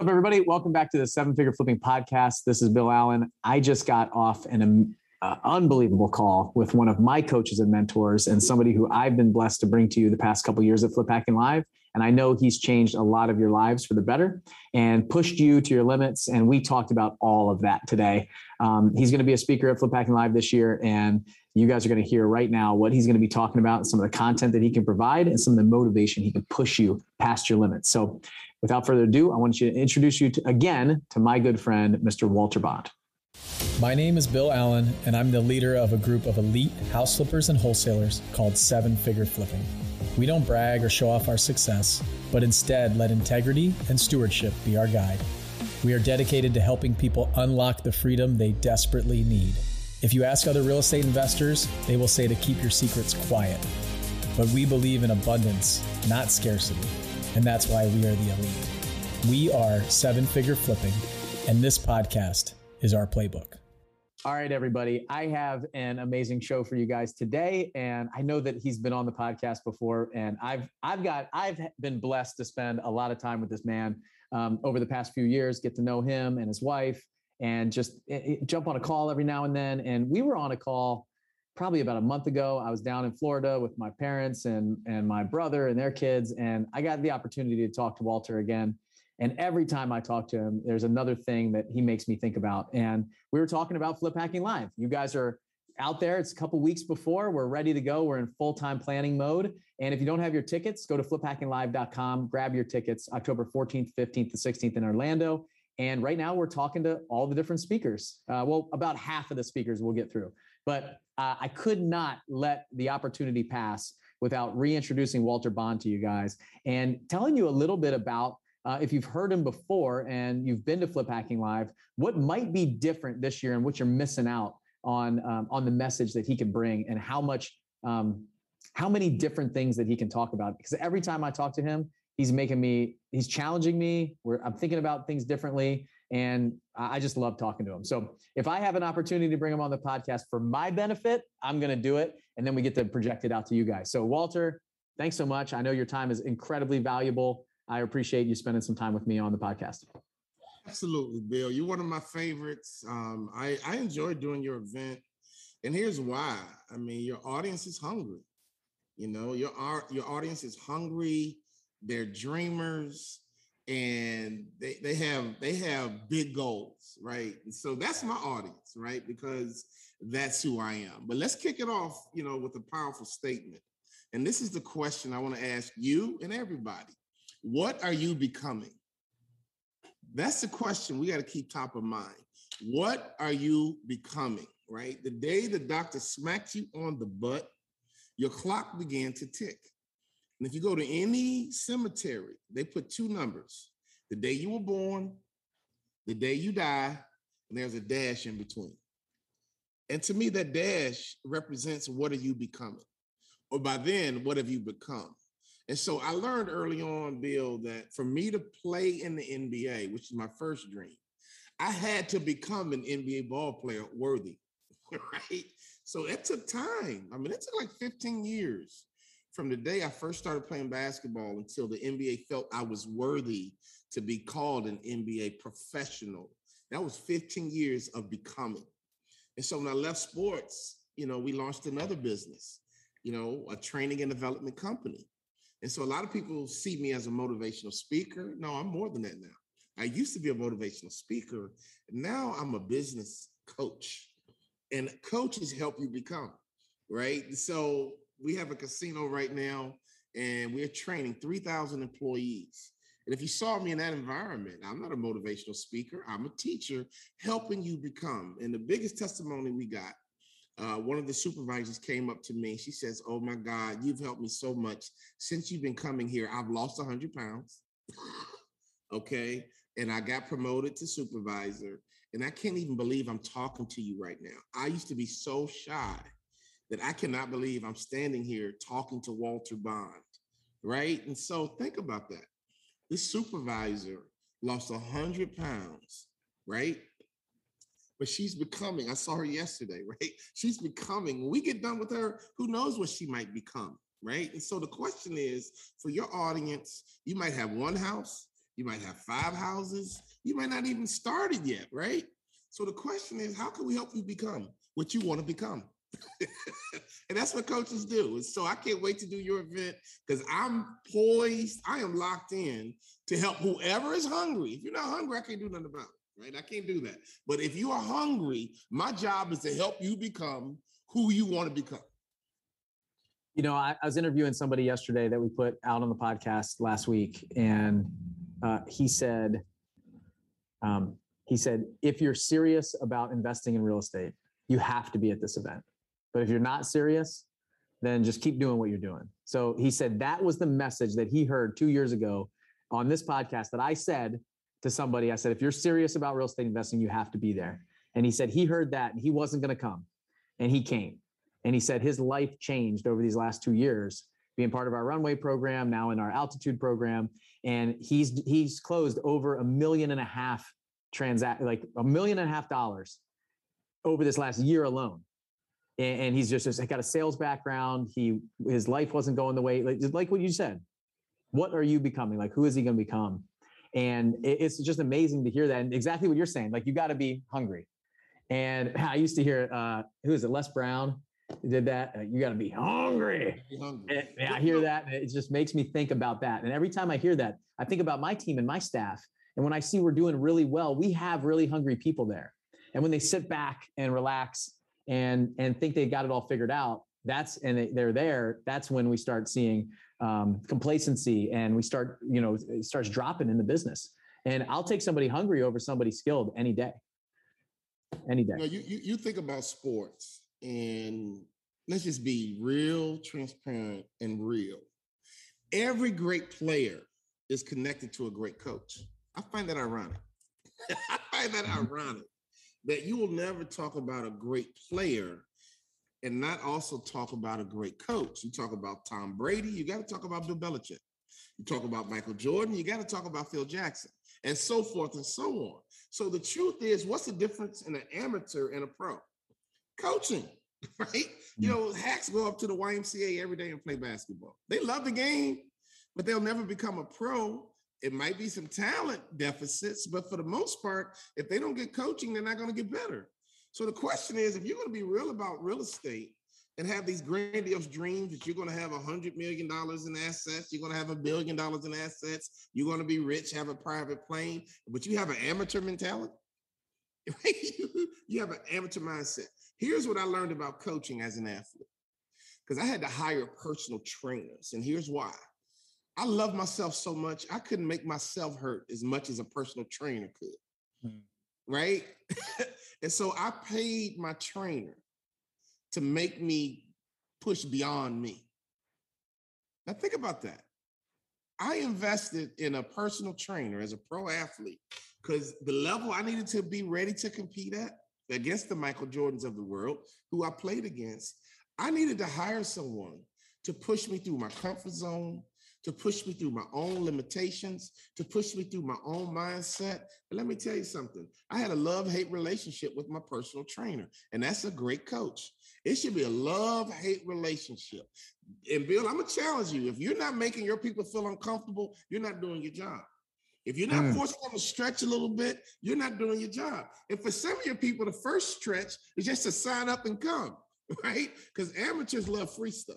up, everybody? Welcome back to the Seven Figure Flipping Podcast. This is Bill Allen. I just got off an uh, unbelievable call with one of my coaches and mentors, and somebody who I've been blessed to bring to you the past couple years at Flip Hacking Live. And I know he's changed a lot of your lives for the better and pushed you to your limits. And we talked about all of that today. Um, he's going to be a speaker at Flip Hacking Live this year, and you guys are going to hear right now what he's going to be talking about, some of the content that he can provide, and some of the motivation he can push you past your limits. So, without further ado, I want you to introduce you to, again to my good friend, Mr. Walter Bond. My name is Bill Allen, and I'm the leader of a group of elite house flippers and wholesalers called Seven Figure Flipping. We don't brag or show off our success, but instead let integrity and stewardship be our guide. We are dedicated to helping people unlock the freedom they desperately need. If you ask other real estate investors, they will say to keep your secrets quiet. But we believe in abundance, not scarcity, and that's why we are the elite. We are seven figure flipping, and this podcast is our playbook. All right, everybody. I have an amazing show for you guys today, and I know that he's been on the podcast before, and I've I've got I've been blessed to spend a lot of time with this man um, over the past few years, get to know him and his wife, and just it, eh, it, eh, jump on a call every now and then. And we were on a call probably about a month ago. I was down in Florida with my parents and and my brother and their kids, and I got the opportunity to talk to Walter again and every time I talk to him, there's another thing that he makes me think about. And we were talking about Flip Hacking Live. You guys are out there. It's a couple weeks before. We're ready to go. We're in full time planning mode. And if you don't have your tickets, go to fliphackinglive.com, grab your tickets October 14th, 15th, and 16th in Orlando. And right now, we're talking to all the different speakers. Uh, well, about half of the speakers we'll get through. But uh, I could not let the opportunity pass without reintroducing Walter Bond to you guys and telling you a little bit about uh, if you've heard him before and you've been to Flip Hacking Live, what might be different this year and what you're missing out on um, on the message that he can bring and how much um, how many different things that he can talk about because every time I talk to him, he's making me he's challenging me. Where I'm thinking about things differently, and I just love talking to him. So if I have an opportunity to bring him on the podcast for my benefit, I'm going to do it, and then we get to project it out to you guys. So Walter, thanks so much. I know your time is incredibly valuable. I appreciate you spending some time with me on the podcast. Absolutely, Bill. You're one of my favorites. Um, I, I enjoy doing your event. And here's why. I mean, your audience is hungry. You know, your your audience is hungry, they're dreamers, and they, they have they have big goals, right? And so that's my audience, right? Because that's who I am. But let's kick it off, you know, with a powerful statement. And this is the question I want to ask you and everybody. What are you becoming? That's the question we got to keep top of mind. What are you becoming? Right? The day the doctor smacked you on the butt, your clock began to tick. And if you go to any cemetery, they put two numbers the day you were born, the day you die, and there's a dash in between. And to me, that dash represents what are you becoming? Or by then, what have you become? And so I learned early on, Bill, that for me to play in the NBA, which is my first dream, I had to become an NBA ball player worthy, right? So it took time. I mean, it took like 15 years from the day I first started playing basketball until the NBA felt I was worthy to be called an NBA professional. That was 15 years of becoming. And so when I left sports, you know, we launched another business, you know, a training and development company. And so a lot of people see me as a motivational speaker. No, I'm more than that now. I used to be a motivational speaker. Now I'm a business coach. And coaches help you become, right? So we have a casino right now and we're training 3,000 employees. And if you saw me in that environment, I'm not a motivational speaker, I'm a teacher helping you become. And the biggest testimony we got uh, one of the supervisors came up to me. She says, Oh my God, you've helped me so much. Since you've been coming here, I've lost 100 pounds. okay. And I got promoted to supervisor. And I can't even believe I'm talking to you right now. I used to be so shy that I cannot believe I'm standing here talking to Walter Bond. Right. And so think about that. This supervisor lost 100 pounds. Right but she's becoming. I saw her yesterday, right? She's becoming. When we get done with her, who knows what she might become, right? And so the question is for your audience, you might have one house, You might have five houses. You might not even started yet, right? So the question is, how can we help you become what you want to become? and that's what coaches do. So I can't wait to do your event because I'm poised. I am locked in to help whoever is hungry. If you're not hungry, I can't do nothing about it, right? I can't do that. But if you are hungry, my job is to help you become who you want to become. You know, I, I was interviewing somebody yesterday that we put out on the podcast last week, and uh, he said, um, he said, if you're serious about investing in real estate, you have to be at this event. But if you're not serious, then just keep doing what you're doing. So he said that was the message that he heard two years ago on this podcast that I said to somebody. I said, if you're serious about real estate investing, you have to be there. And he said he heard that and he wasn't going to come. And he came. And he said his life changed over these last two years, being part of our runway program, now in our altitude program. And he's he's closed over a million and a half transact like a million and a half dollars over this last year alone and, and he's just, just got a sales background. He his life wasn't going the way like like what you said. What are you becoming? Like who is he going to become? And it, it's just amazing to hear that. And exactly what you're saying. Like you got to be hungry. And I used to hear uh, who is it? Les Brown did that. Uh, you got to be hungry. Be hungry. And, I hear that, and it just makes me think about that. And every time I hear that, I think about my team and my staff. And when I see we're doing really well, we have really hungry people there. And when they sit back and relax and and think they got it all figured out that's and they, they're there that's when we start seeing um, complacency and we start you know it starts dropping in the business. And i'll take somebody hungry over somebody skilled any day. Any day. You, know, you, you, you think about sports and let's just be real transparent and real. Every great player is connected to a great coach. I find that ironic. I find that mm-hmm. ironic that you will never talk about a great player and not also talk about a great coach. You talk about Tom Brady, you got to talk about Bill Belichick. You talk about Michael Jordan, you got to talk about Phil Jackson, and so forth and so on. So the truth is, what's the difference in an amateur and a pro? Coaching, right? You mm. know, hacks go up to the YMCA every day and play basketball. They love the game, but they'll never become a pro it might be some talent deficits, but for the most part, if they don't get coaching, they're not going to get better. So the question is, if you're going to be real about real estate and have these grandiose dreams that you're going to have a hundred million dollars in assets, you're going to have a billion dollars in assets, you're going to be rich, have a private plane, but you have an amateur mentality. you have an amateur mindset. Here's what I learned about coaching as an athlete, because I had to hire personal trainers, and here's why. I love myself so much. I couldn't make myself hurt as much as a personal trainer could. Hmm. Right. and so I paid my trainer to make me push beyond me. Now, think about that. I invested in a personal trainer as a pro athlete because the level I needed to be ready to compete at against the Michael Jordans of the world, who I played against, I needed to hire someone to push me through my comfort zone, to push me through my own limitations, to push me through my own mindset. But let me tell you something I had a love hate relationship with my personal trainer, and that's a great coach. It should be a love hate relationship. And Bill, I'm gonna challenge you. If you're not making your people feel uncomfortable, you're not doing your job. If you're not mm. forcing them to stretch a little bit, you're not doing your job. And for some of your people, the first stretch is just to sign up and come, right? Because amateurs love free stuff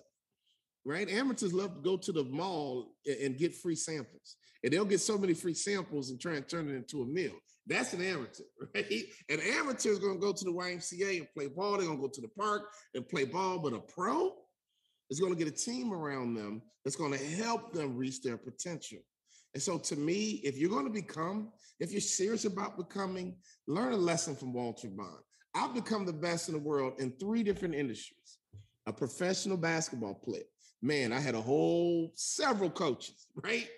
right? Amateurs love to go to the mall and get free samples. And they'll get so many free samples and try and turn it into a meal. That's an amateur, right? An amateur is going to go to the YMCA and play ball. They're going to go to the park and play ball. But a pro is going to get a team around them that's going to help them reach their potential. And so, to me, if you're going to become, if you're serious about becoming, learn a lesson from Walter Bond. I've become the best in the world in three different industries a professional basketball player, man, I had a whole several coaches, right?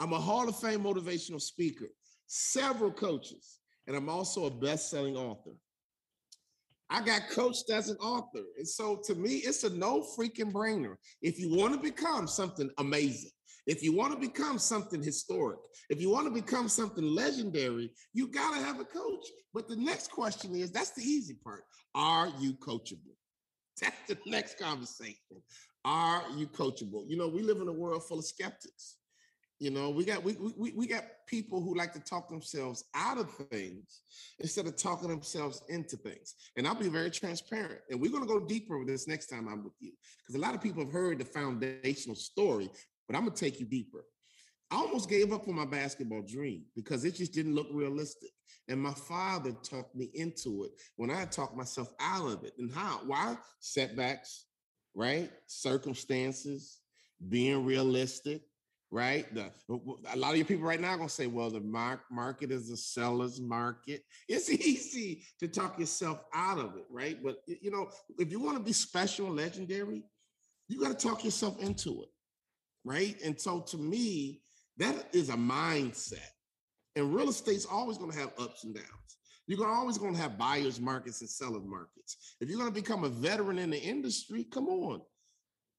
I'm a Hall of Fame motivational speaker, several coaches, and I'm also a best-selling author. I got coached as an author. And so to me, it's a no freaking brainer. If you want to become something amazing, if you want to become something historic, if you want to become something legendary, you got to have a coach. But the next question is that's the easy part. Are you coachable? That's the next conversation. Are you coachable? You know, we live in a world full of skeptics. You know, we got we, we we got people who like to talk themselves out of things instead of talking themselves into things. And I'll be very transparent. And we're to go deeper with this next time I'm with you because a lot of people have heard the foundational story, but I'm to take you deeper. I almost gave up on my basketball dream because it just didn't look realistic. And my father talked me into it when I talked myself out of it. And how? Why? Setbacks, right? Circumstances, being realistic, right? The, a lot of you people right now are gonna say, well, the mark, market is a seller's market. It's easy to talk yourself out of it, right? But you know, if you want to be special and legendary, you got to talk yourself into it, right? And so to me, that is a mindset. And real estate's always going to have ups and downs. You're always going to have buyers markets and sellers markets. If you're going to become a veteran in the industry, come on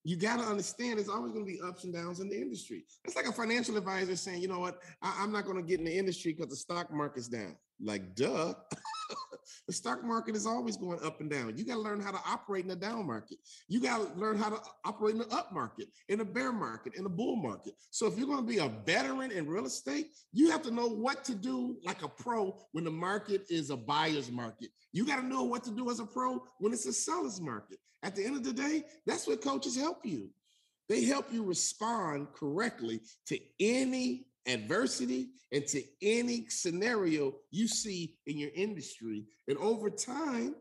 you got to understand there's always going to be ups and downs in the industry. It's like a financial advisor saying, you know what, I, am not going to get in the industry because the stock market's down. Like, duh. the stock market is always going up and down. You got to learn how to operate in a down market. You got to learn how to operate in the up market, in a bear market, in a bull market. So if you're going to be a veteran in real estate, you have to know what to do like a pro when the market is a buyer's market. You got to know what to do as a pro when it's a seller's market. At the end of the day, that's what coaches help you. They help you respond correctly to any adversity and to any scenario you see in your industry. And over time,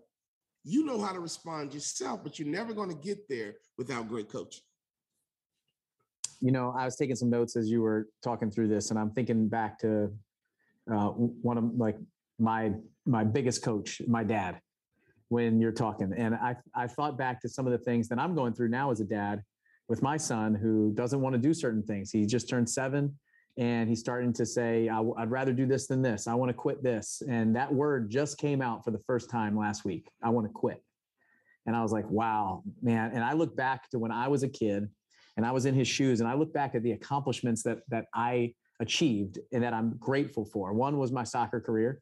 you know how to respond yourself, but you're never going to get there without great coaching. You know, I was taking some notes as you were talking through this, and I'm thinking back to uh, one of like my my biggest coach, my dad when you're talking. And I, I thought back to some of the things that I'm going through now as a dad with my son who doesn't want to do certain things. He just turned seven and he's starting to say, I'd rather do this than this. I want to quit this. And that word just came out for the first time last week. I want to quit. And I was like, wow, man. And I look back to when I was a kid and I was in his shoes and I look back at the accomplishments that, that I achieved and that I'm grateful for. One was my soccer career.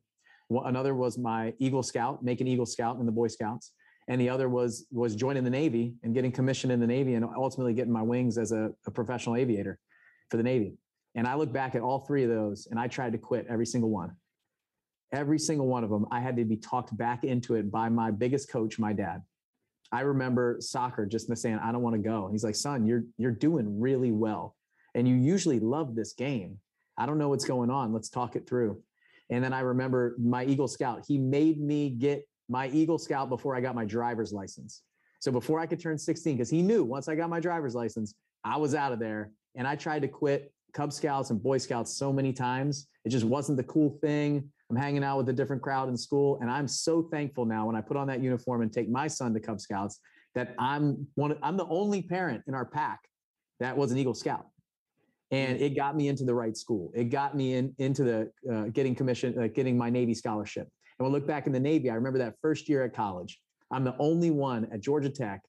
Another was my Eagle Scout, making Eagle Scout in the Boy Scouts, and the other was was joining the Navy and getting commissioned in the Navy, and ultimately getting my wings as a, a professional aviator for the Navy. And I look back at all three of those, and I tried to quit every single one. Every single one of them, I had to be talked back into it by my biggest coach, my dad. I remember soccer just saying, "I don't want to go," and he's like, "Son, you're you're doing really well, and you usually love this game. I don't know what's going on. Let's talk it through." And then I remember my Eagle Scout, he made me get my Eagle Scout before I got my driver's license. So before I could turn 16, because he knew once I got my driver's license, I was out of there. And I tried to quit Cub Scouts and Boy Scouts so many times. It just wasn't the cool thing. I'm hanging out with a different crowd in school. And I'm so thankful now when I put on that uniform and take my son to Cub Scouts that I'm one, I'm the only parent in our pack that was an Eagle Scout and mm. it got me into the right school. It got me in into the uh, getting commission, uh, getting my Navy scholarship. And when I look back in the Navy, I remember that first year at college. I'm the only one at Georgia Tech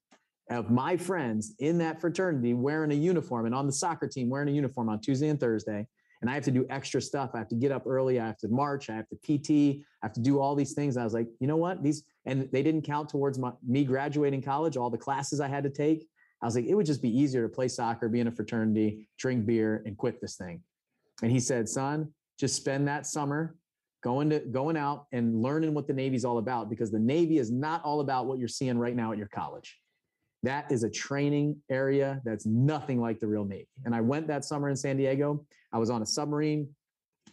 of my friends in that fraternity wearing a uniform and on the soccer team wearing a uniform on Tuesday and Thursday. And I have to do extra stuff. I have to get up early. I have to march. I have to PT. I have to do all these things. And I was like, you know what? These and they didn't count towards my me graduating college. All the classes I had to take I was like, it would just be easier to play soccer, be in a fraternity, drink beer, and quit this thing. And he said, son, just spend that summer going to going out and learning what the Navy's all about because the Navy is not all about what you're seeing right now at your college. That is a training area that's nothing like the real Navy. And I went that summer in San Diego. I was on a submarine.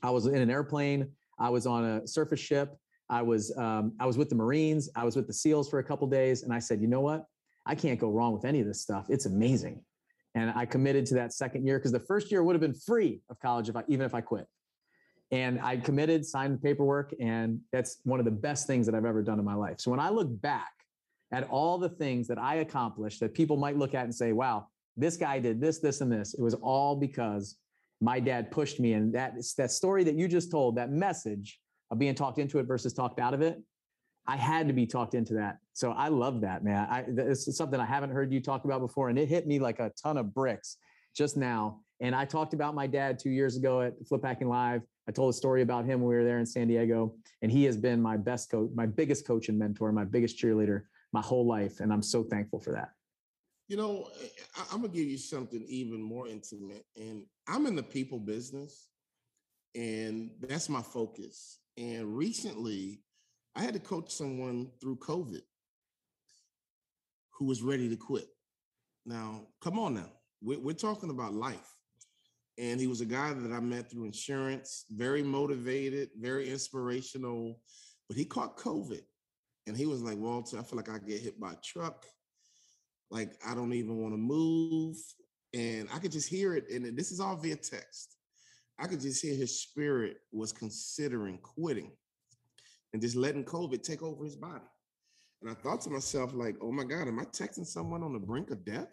I was in an airplane. I was on a surface ship. I was um, I was with the Marines. I was with the SEALs for a couple days, and I said, you know what? I can't go wrong with any of this stuff. It's amazing. And I committed to that second year because the first year would have been free of college if I even if I quit. And I committed, signed the paperwork, and that's one of the best things that I've ever done in my life. So when I look back at all the things that I accomplished that people might look at and say, wow, this guy did this, this, and this, it was all because my dad pushed me. And that, that story that you just told, that message of being talked into it versus talked out of it, I had to be talked into that. So I love that, man. I, this is something I haven't heard you talk about before, and it hit me like a ton of bricks just now. And I talked about my dad two years ago at Flip Hacking Live. I told a story about him when we were there in San Diego, and he has been my best coach, my biggest coach and mentor, my biggest cheerleader my whole life, and I'm so thankful for that. You know, eh, I, I'm gonna give you something even more intimate, and I'm in the people business, and that's my focus. And recently, I had to coach someone through COVID who was ready to quit. Now, come on now, we're, we're talking about life. And he was a guy that I met through insurance, very motivated, very inspirational, but he caught COVID. And he was like, Walter, I feel like I get hit by a truck. Like, I don't even want to move. And I could just hear it. And this is all via text. I could just hear his spirit was considering quitting and just letting COVID take over his body. And I thought to myself, like, oh my God, am I texting someone on the brink of death?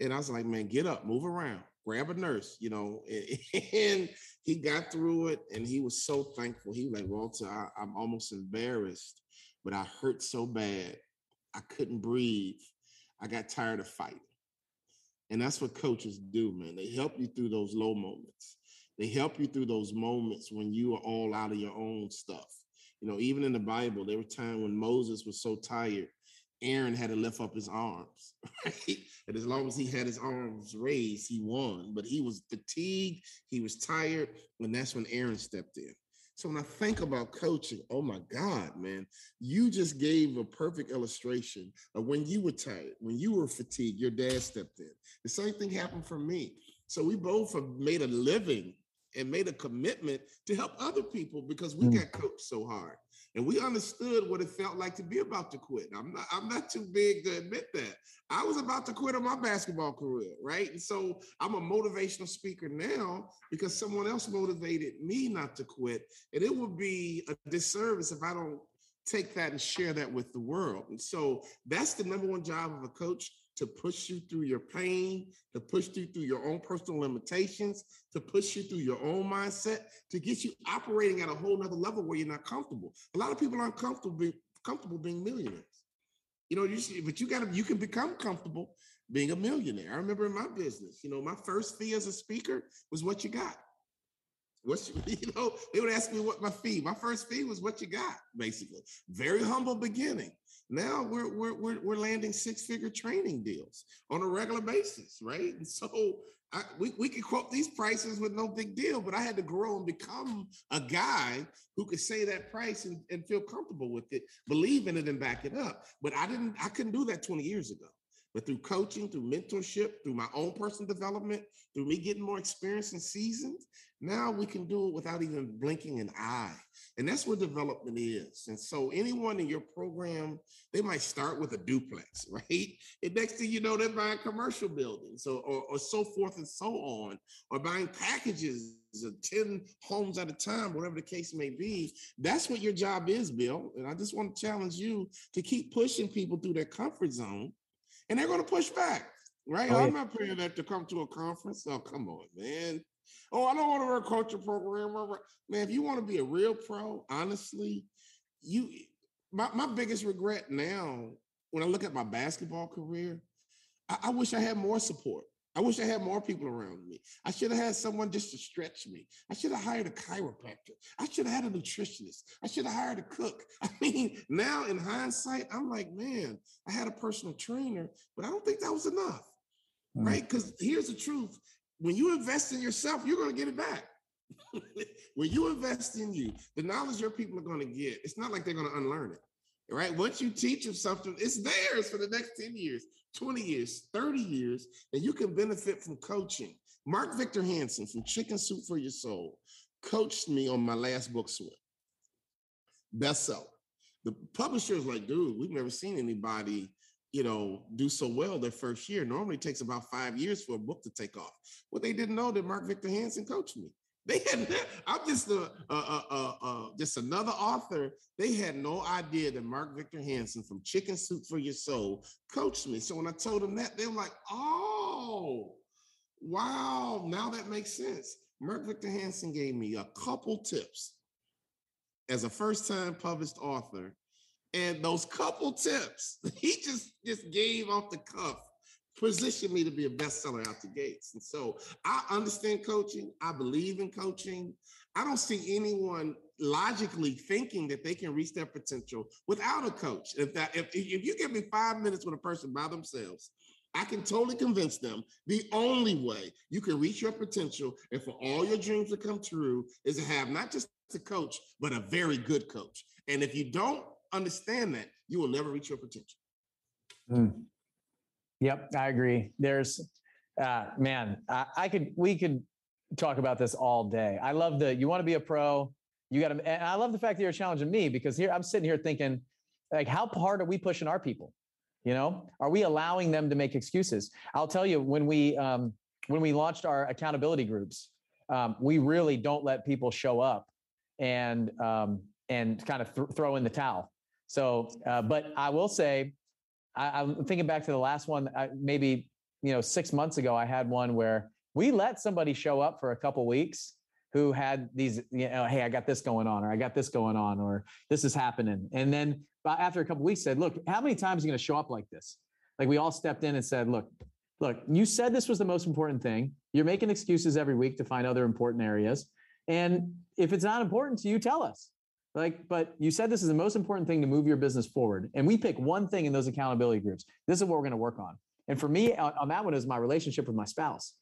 And I was like, man, get up, move around, grab a nurse, you know. And he got through it and he was so thankful. He was like, Walter, I, I'm almost embarrassed, but I hurt so bad. I couldn't breathe. I got tired of fighting. And that's what coaches do, man. They help you through those low moments. They help you through those moments when you are all out of your own stuff. You know, even in the Bible, there were times when Moses was so tired, Aaron had to lift up his arms, right? And as long as he had his arms raised, he won. But he was fatigued, he was tired, and that's when Aaron stepped in. So when I think about coaching, oh my God, man, you just gave a perfect illustration of when you were tired, when you were fatigued, your dad stepped in. The same thing happened for me. So we both have made a living and made a commitment to help other people because we mm. got coached so hard and we understood what it felt like to be about to quit. I'm not I'm not too big to admit that. I was about to quit on my basketball career, right? And so I'm a motivational speaker now because someone else motivated me not to quit. And it would be a disservice if I don't take that and share that with the world. And so that's the number one job of a coach to push you through your pain, to push you through your own personal limitations, to push you through your own mindset, to get you operating at a whole nother level where you're not comfortable. A lot of people aren't comfortable being comfortable being millionaires. You know, you see, but you gotta you can become comfortable being a millionaire. I remember in my business, you know, my first fee as a speaker was what you got. What's you know, they would ask me what my fee. My first fee was what you got, basically. Very humble beginning. Now we're we're we're, we're landing six figure training deals on a regular basis, right? And so I, we we could quote these prices with no big deal, but I had to grow and become a guy who could say that price and, and feel comfortable with it, believe in it, and back it up. But I didn't. I couldn't do that 20 years ago. But through coaching, through mentorship, through my own personal development, through me getting more experience and seasoned, now we can do it without even blinking an eye. And that's what development is. And so anyone in your program, they might start with a duplex, right? And next thing you know, they're buying commercial buildings or, or, or so forth and so on, or buying packages of 10 homes at a time, whatever the case may be. That's what your job is, Bill. And I just want to challenge you to keep pushing people through their comfort zone and they're going to push back, right? Oh, I'm not paying that to come to a conference. Oh, come on, man. Oh, I don't want to run a culture program. Man, if you want to be a real pro, honestly, you my, my biggest regret now when I look at my basketball career, I, I wish I had more support. I wish I had more people around me. I should have had someone just to stretch me. I should have hired a chiropractor. I should have had a nutritionist. I should have hired a cook. I mean, now in hindsight, I'm like, man, I had a personal trainer, but I don't think that was enough. Mm. Right? Because here's the truth when you invest in yourself, you're going to get it back. when you invest in you, the knowledge your people are going to get, it's not like they're going to unlearn it. Right? Once you teach them something, it's theirs for the next 10 years, 20 years, 30 years, and you can benefit from coaching. Mark Victor Hansen from Chicken Soup for Your Soul coached me on my last book, Swim. Bestseller. The publisher was like, dude, we've never seen anybody you know, do so well their first year. Normally takes about five years for a book to take off. Well, they didn't know that Mark Victor Hansen coached me. They had I'm just a, a, a, a, just another author. They had no idea that Mark Victor Hansen from Chicken Soup for Your Soul coached me. So when I told them that, they were like, "Oh, wow! Now that makes sense." Mark Victor Hansen gave me a couple tips as a first-time published author and those couple tips he just just gave off the cuff positioned me to be a bestseller out the gates. And so I understand coaching. I believe in coaching. I don't see anyone logically thinking that they can reach their potential without a coach. If that if, if you give me five minutes with a person by themselves, I can totally convince them the only way you can reach your potential and for all your dreams to come true is to have not just a coach, but a very good coach. And if you don't understand that, you will never reach your potential. Mm. Yep, I agree. There's, uh, man, I, I could, we could talk about this all day. I love the, you want to be a pro, you got to, and I love the fact that you're challenging me because here I'm sitting here thinking, like, how hard are we pushing our people? You know, are we allowing them to make excuses? I'll tell you when we um, when we launched our accountability groups, um, we really don't let people show up and um, and kind of th- throw in the towel. So, uh, but I will say, I, am thinking back to the last one. I, maybe you know six months ago, I had one where we let somebody show up for a couple weeks who had these, you know, hey, I got this going on, or I got this going on, or this is happening. And then after a couple weeks said, look, how many times are you going to show up like this? Like we all stepped in and said, look, look, you said this was the most important thing. You're making excuses every week to find other important areas. And if it's not important to you, tell us. Like, but you said this is the most important thing to move your business forward. And we pick one thing in those accountability groups. This is what we're going to work on. And for me, on, that one is my relationship with my spouse.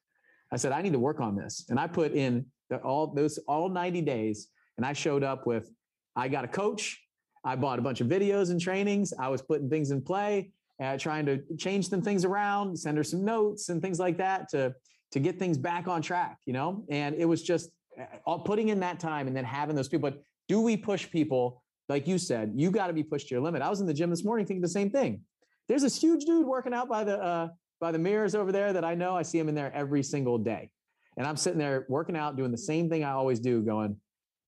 I said, I need to work on this. And I put in all those all 90 days. And I showed up with, I got a coach. I bought a bunch of videos and trainings. I was putting things in play, uh, trying to change some things around, send her some notes and things like that to, to get things back on track, you know? And it was just uh, all putting in that time and then having those people. But do we push people? Like you said, you got to be pushed to your limit. I was in the gym this morning thinking the same thing. There's this huge dude working out by the, uh, by the mirrors over there that I know. I see him in there every single day. And I'm sitting there working out, doing the same thing I always do, going,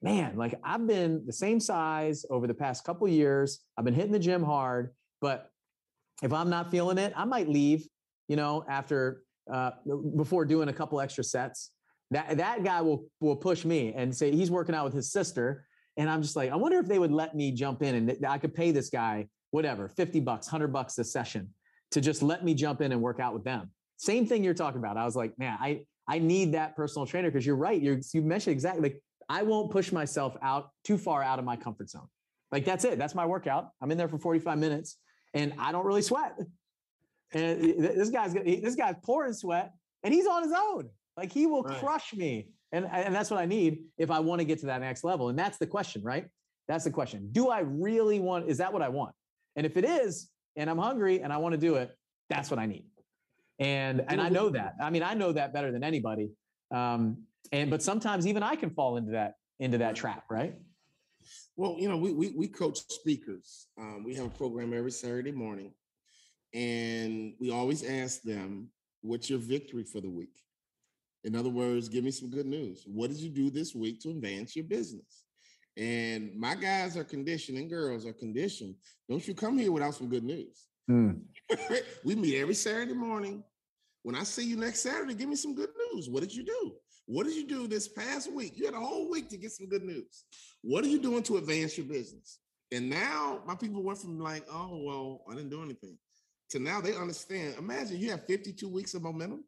man, like I've been the same size over the past couple years. I've been hitting the gym hard, but if I'm not feeling it, I might leave, you know, after uh, before doing a couple extra sets. That that guy will will push me and say he's working out with his sister, and I'm just like, I wonder if they would let me jump in and I could pay this guy whatever, 50 bucks, 100 bucks a session to just let me jump in and work out with them. Same thing you're talking about. I was like, man, I I need that personal trainer because you're right. You're, you mentioned exactly like I won't push myself out too far out of my comfort zone. Like that's it. That's my workout. I'm in there for 45 minutes and I don't really sweat. And eh, this guy's this guy's pouring sweat and he's on his own. Like he will right. crush me. And, and that's what I need if I want to get to that next level. And that's the question, right? That's the question. Do I really want, is that what I want? And if it is, and I'm hungry and I want to do it, that's what I need. And and I know that. I mean, I know that better than anybody. Um, and but sometimes even I can fall into that into that trap, right? Well, you know, we we, we coach speakers. Um, we have a program every Saturday morning, and we always ask them, "What's your victory for the week?" In other words, give me some good news. What did you do this week to advance your business? And my guys are conditioned and girls are conditioned. Don't you come here without some good news. Mm. we meet every Saturday morning. When I see you next Saturday, give me some good news. What did you do? What did you do this past week? You had a whole week to get some good news. What are you doing to advance your business? And now my people went from like, oh, well, I didn't do anything to now they understand. Imagine you have 52 weeks of momentum,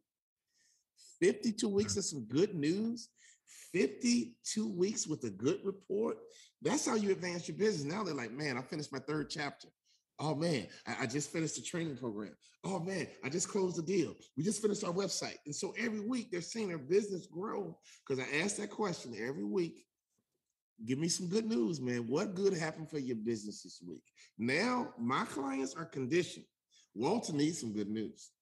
52 weeks of some good news, 52 weeks with a good report. That's how you advance your business. Now they're like, man, I finished my third chapter. Oh man, I, I, just finished the training program. Oh man, I just closed the deal. We just finished our website. And so every week they're seeing their business grow because I ask that question every week. Give me some good news, man. What good happened for your business this week? Now my clients are conditioned. Walter needs some good news.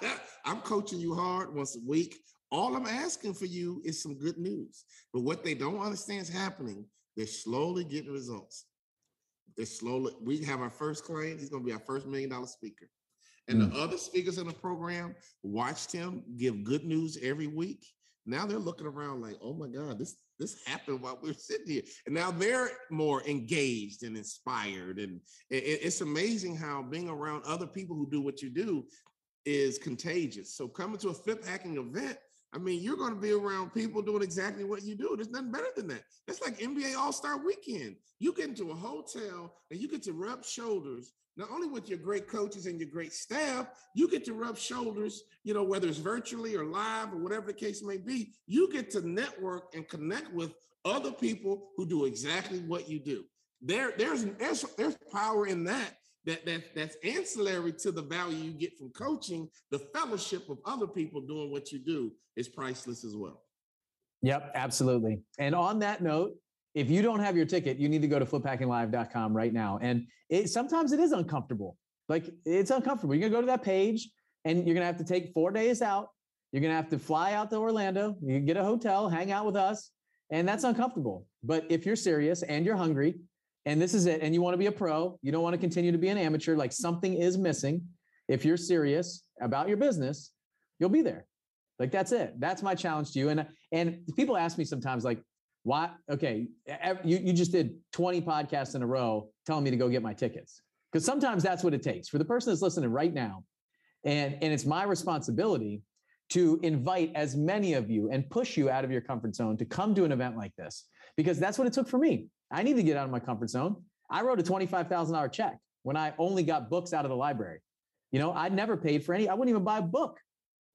I'm coaching you hard once a week. All I'm asking for you is some good news. But what they don't understand is happening, they're slowly getting results. They're slowly. We have our first client. He's going to be our first million dollar speaker. And mm. the other speakers in the program watched him give good news every week. Now they're looking around like, oh my God, this this happened while we are sitting here. And now they're more engaged and inspired. And it, it's amazing how being around other people who do what you do is contagious. So coming to a flip hacking event I mean, you're going to be around people doing exactly what you do. There's nothing better than that. That's like NBA All Star Weekend. You get into a hotel and you get to rub shoulders not only with your great coaches and your great staff, you get to rub shoulders, you know, whether it's virtually or live or whatever the case may be. You get to network and connect with other people who do exactly what you do. There, there's, there's, there's power in that that, that that's ancillary to the value you get from coaching, the fellowship of other people doing what you do is priceless as well. Yep, absolutely. And on that note, if you don't have your ticket, you need to go to fliphackinglive.com right now. And it sometimes it is uncomfortable. Like it's uncomfortable. You're gonna go to that page and you're gonna have to take four days out. You're gonna have to fly out to Orlando. You can get a hotel, hang out with us, and that's uncomfortable. But if you're serious and you're hungry, and this is it, and you want to be a pro, you don't want to continue to be an amateur, like something is missing. If you're serious about your business, you'll be there. Like that's it. That's my challenge to you. And and people ask me sometimes, like, why? Okay, you you just did 20 podcasts in a row telling me to go get my tickets because sometimes that's what it takes for the person that's listening right now, and and it's my responsibility to invite as many of you and push you out of your comfort zone to come to an event like this because that's what it took for me. I need to get out of my comfort zone. I wrote a $25,000 check when I only got books out of the library. You know, I'd never paid for any, I wouldn't even buy a book.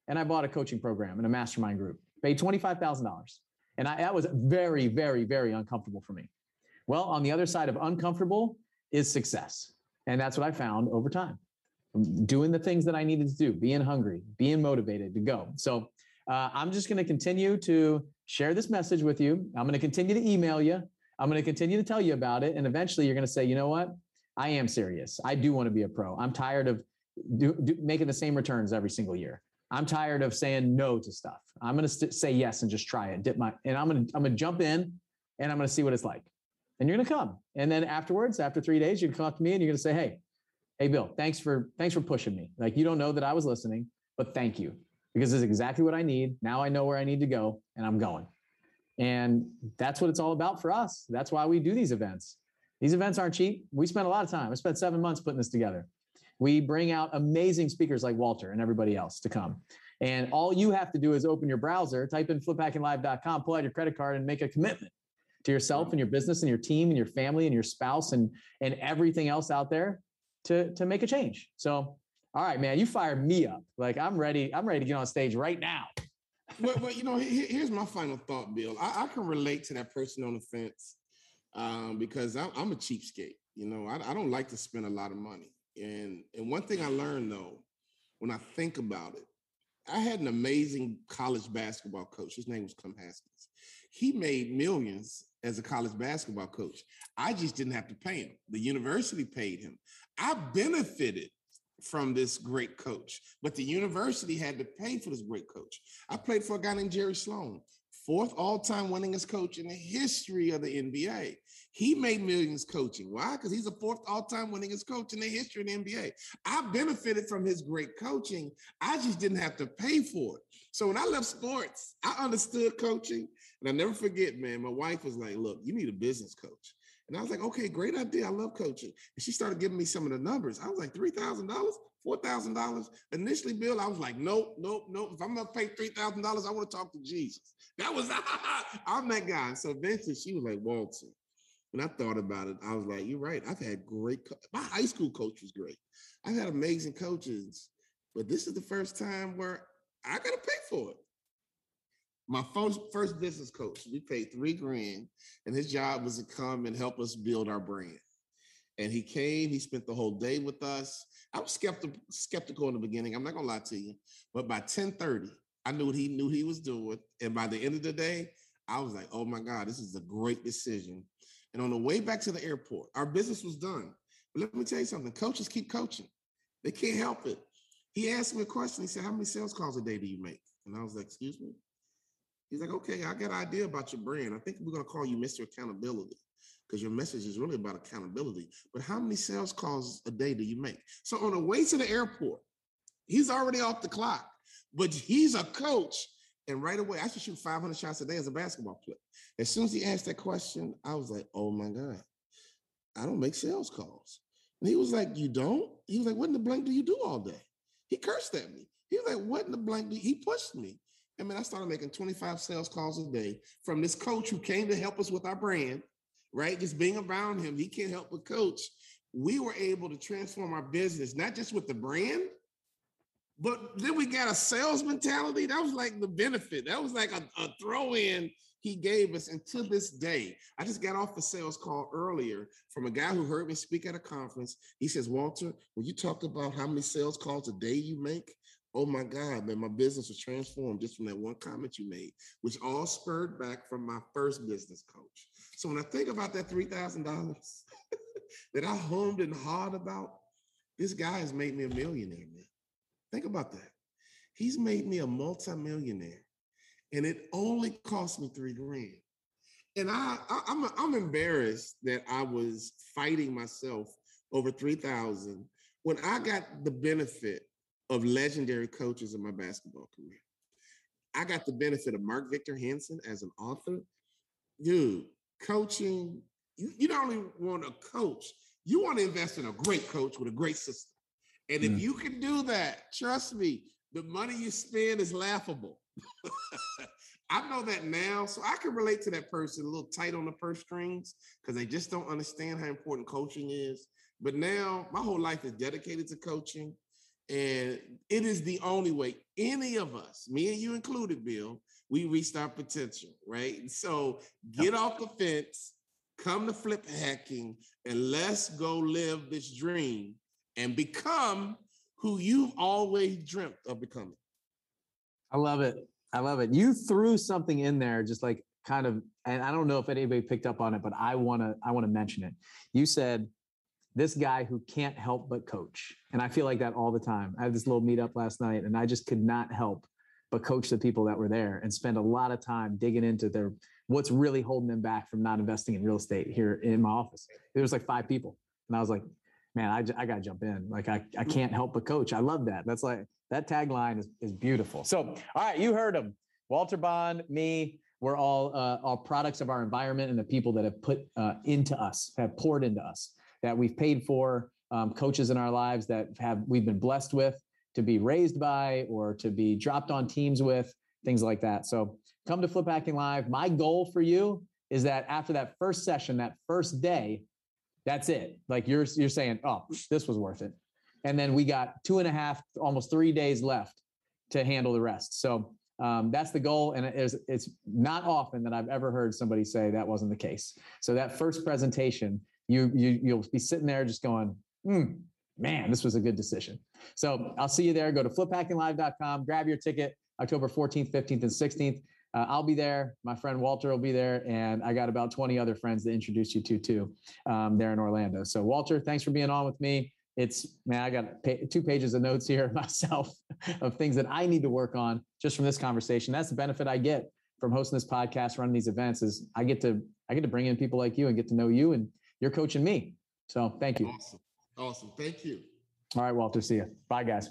And I bought a coaching program and a mastermind group, paid $25,000. And I, that was very, very, very uncomfortable for me. Well, on the other side of uncomfortable is success. And that's what I found over time doing the things that I needed to do, being hungry, being motivated to go. So uh, I'm just going to continue to share this message with you. I'm going to continue to email you. I'm going to continue to tell you about it. And eventually you're going to say, you know what? I am serious. I do want to be a pro. I'm tired of do, do, making the same returns every single year. I'm tired of saying no to stuff. I'm going to st- say yes and just try it. Dip my, and I'm going to, I'm going to jump in and I'm going to see what it's like. And you're going to come. And then afterwards, after three days, you're going to come up to me and you're going to say, Hey, Hey, Bill, thanks for, thanks for pushing me. Like, you don't know that I was listening, but thank you because this is exactly what I need. Now I know where I need to go and I'm going. And that's what it's all about for us. That's why we do these events. These events aren't cheap. We spent a lot of time. I spent seven months putting this together. We bring out amazing speakers like Walter and everybody else to come. And all you have to do is open your browser, type in fliphackinglive.com, pull out your credit card, and make a commitment to yourself and your business and your team and your family and your spouse and, and everything else out there to, to make a change. So, all right, man, you fired me up. Like I'm ready. I'm ready to get on stage right now well, well, you know, here's my final thought, Bill. I, I can relate to that person on the fence um, because I'm, I'm, a cheapskate. You know, I, I, don't like to spend a lot of money. And and one thing I learned though, when I think about it, I had an amazing college basketball coach. His name was Clem Haskins. He made millions as a college basketball coach. I just didn't have to pay him. The university paid him. I benefited from this great coach, but the university had to pay for this great coach. I played for a guy named Jerry Sloan, fourth all-time winningest coach in the history of the NBA. He made millions coaching. Why? Because he's the fourth all-time winningest coach in the history of the NBA. I benefited from his great coaching. I just didn't have to pay for it. So when I left sports, I understood coaching. And I never forget, man, my wife was like, look, you need a business coach. And I was like, okay, great idea. I love coaching. And she started giving me some of the numbers. I was like, $3,000, $4,000. Initially, Bill, I was like, nope, nope, nope. If I'm going to pay $3,000, I want to talk to Jesus. That was, I'm that guy. So eventually she was like, Walter. When I thought about it, I was like, you're right. I've had great, co- my high school coach was great. I've had amazing coaches, but this is the first time where I got to pay for it my first first business coach. We paid three grand, and his job was to come and help us build our brand. And he came. He spent the whole day with us. I was skeptical skeptical in the beginning. I'm not gonna lie to you, but by 10:30, I knew what he knew he was doing. And by the end of the day, I was like, "Oh my God, this is a great decision." And on the way back to the airport, our business was done. But let me tell you something: coaches keep coaching. They can't help it. He asked me a question. He said, "How many sales calls a day do you make?" And I was like, "Excuse me." He's like, okay, I got an idea about your brand. I think we're going to call you Mr. Accountability because your message is really about accountability. But how many sales calls a day do you make? So on the way to the airport, he's already off the clock, but he's a coach. And right away, I should shoot 500 shots a day as a basketball player. As soon as he asked that question, I was like, oh my God, I don't make sales calls. And he was like, you don't? He was like, what in the blank do you do all day? He cursed at me. He was like, what in the blank? Do He pushed me. I mean, I started making 25 sales calls a day from this coach who came to help us with our brand, right? Just being around him, he can't help but coach. We were able to transform our business, not just with the brand, but then we got a sales mentality. That was like the benefit. That was like a, a throw in he gave us. And to this day, I just got off a sales call earlier from a guy who heard me speak at a conference. He says, Walter, when you talked about how many sales calls a day you make, oh my God, man, my business was transformed just from that one comment you made, which all spurred back from my first business coach. So when I think about that $3,000 that I hummed and hawed about, this guy has made me a millionaire, man. Think about that. He's made me a multimillionaire, and it only cost me three grand. And I, I am I'm, I'm embarrassed that I was fighting myself over three thousand when I got the benefit of legendary coaches in my basketball career. I got the benefit of Mark Victor Hansen as an author. Dude, coaching, you, you don't only want a coach, you want to invest in a great coach with a great system. And mm. if you can do that, trust me, the money you spend is laughable. I know that now, so I can relate to that person a little tight on the purse strings because they just don't understand how important coaching is. But now my whole life is dedicated to coaching. And it is the only way any of us, me and you included, Bill, we reached our potential, right? So get off the fence, come to flip hacking, and let's go live this dream and become who you've always dreamt of becoming. I love it. I love it. You threw something in there, just like kind of, and I don't know if anybody picked up on it, but I want to, I want to mention it. You said this guy who can't help but coach. And I feel like that all the time. I had this little meetup last night and I just could not help but coach the people that were there and spend a lot of time digging into their what's really holding them back from not investing in real estate here in my office. There was like five people. And I was like, man, I, I got to jump in. Like I, I can't help but coach. I love that. That's like, that tagline is, is beautiful. So, all right, you heard him. Walter Bond, me, we're all, uh, all products of our environment and the people that have put uh, into us, have poured into us that we've paid for, um, coaches in our lives that have we've been blessed with to be raised by or to be dropped on teams with, things like that. So come to Flip Hacking Live. My goal for you is that after that first session, that first day, that's it. Like you're you're saying, oh, this was worth it. And then we got two and a half, almost three days left to handle the rest. So um, that's the goal. And it is, it's not often that I've ever heard somebody say that wasn't the case. So that first presentation you, you you'll be sitting there just going, hmm, man, this was a good decision. So I'll see you there. Go to fliphackinglive.com, grab your ticket October 14th, 15th, and 16th. Uh, I'll be there. My friend Walter will be there. And I got about 20 other friends to introduce you to too um, there in Orlando. So, Walter, thanks for being on with me. It's, man, I got two pages of notes here myself of things that I need to work on just from this conversation. That's the benefit I get from hosting this podcast, running these events is I get to, I get to bring in people like you and get to know you and you're coaching me. So thank you. Awesome. Awesome. Thank you. All right, Walter. See you. Bye, guys.